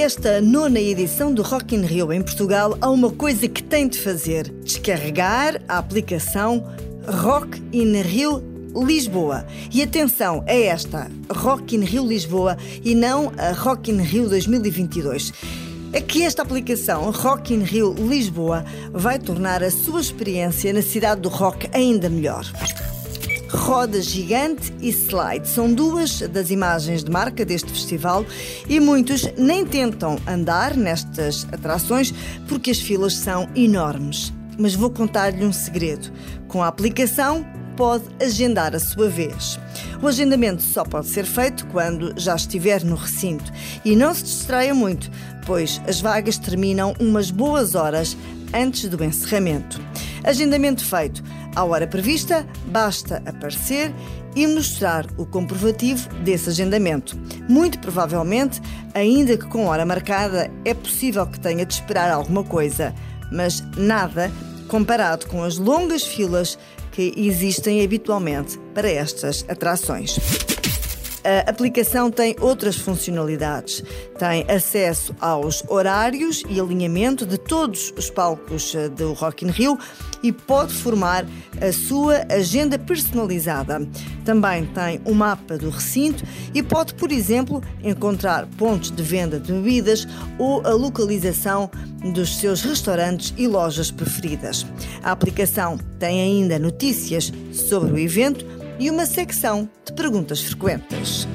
esta nona edição do Rock in Rio em Portugal, há uma coisa que tem de fazer: descarregar a aplicação Rock in Rio Lisboa. E atenção, é esta, Rock in Rio Lisboa e não a Rock in Rio 2022 é que esta aplicação Rock in Rio Lisboa vai tornar a sua experiência na cidade do rock ainda melhor. Roda gigante e slide são duas das imagens de marca deste festival e muitos nem tentam andar nestas atrações porque as filas são enormes. Mas vou contar-lhe um segredo. Com a aplicação, pode agendar a sua vez. O agendamento só pode ser feito quando já estiver no recinto e não se distraia muito, pois as vagas terminam umas boas horas antes do encerramento. Agendamento feito. À hora prevista, basta aparecer e mostrar o comprovativo desse agendamento. Muito provavelmente, ainda que com hora marcada, é possível que tenha de esperar alguma coisa, mas nada comparado com as longas filas que existem habitualmente para estas atrações. A aplicação tem outras funcionalidades. Tem acesso aos horários e alinhamento de todos os palcos eh, do Rock in Rio e pode formar a sua agenda personalizada. Também tem um mapa do recinto e pode, por exemplo, encontrar pontos de venda de bebidas ou a localização dos seus restaurantes e lojas preferidas. A aplicação tem ainda notícias sobre o evento e uma secção de perguntas frequentes.